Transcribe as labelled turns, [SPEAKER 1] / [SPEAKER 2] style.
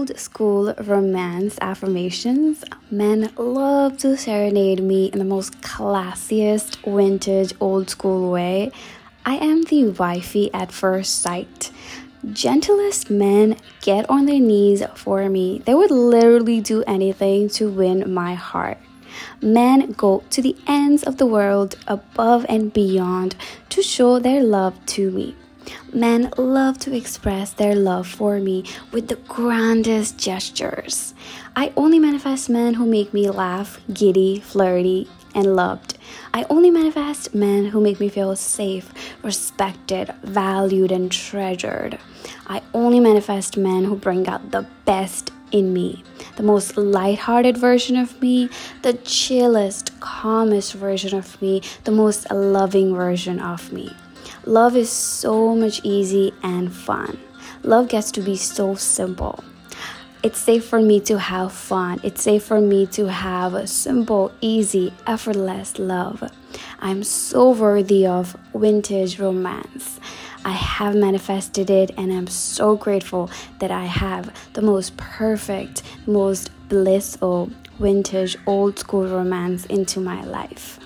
[SPEAKER 1] old school romance affirmations, men love to serenade me in the most classiest vintage old school way. I am the wifey at first sight. Gentlest men get on their knees for me. They would literally do anything to win my heart. Men go to the ends of the world, above and beyond, to show their love to me. Men love to express their love for me with the grandest gestures. I only manifest men who make me laugh, giddy, flirty, and loved. I only manifest men who make me feel safe, respected, valued, and treasured. I only manifest men who bring out the best in me, the most light-hearted version of me, the chillest, calmest version of me, the most loving version of me. Love is so much easy and fun. Love gets to be so simple. It's safe for me to have fun. It's safe for me to have a simple, easy, effortless love. I'm so worthy of vintage romance. I have manifested it, and I'm so grateful that I have the most perfect, most blissful, vintage, old school romance into my life.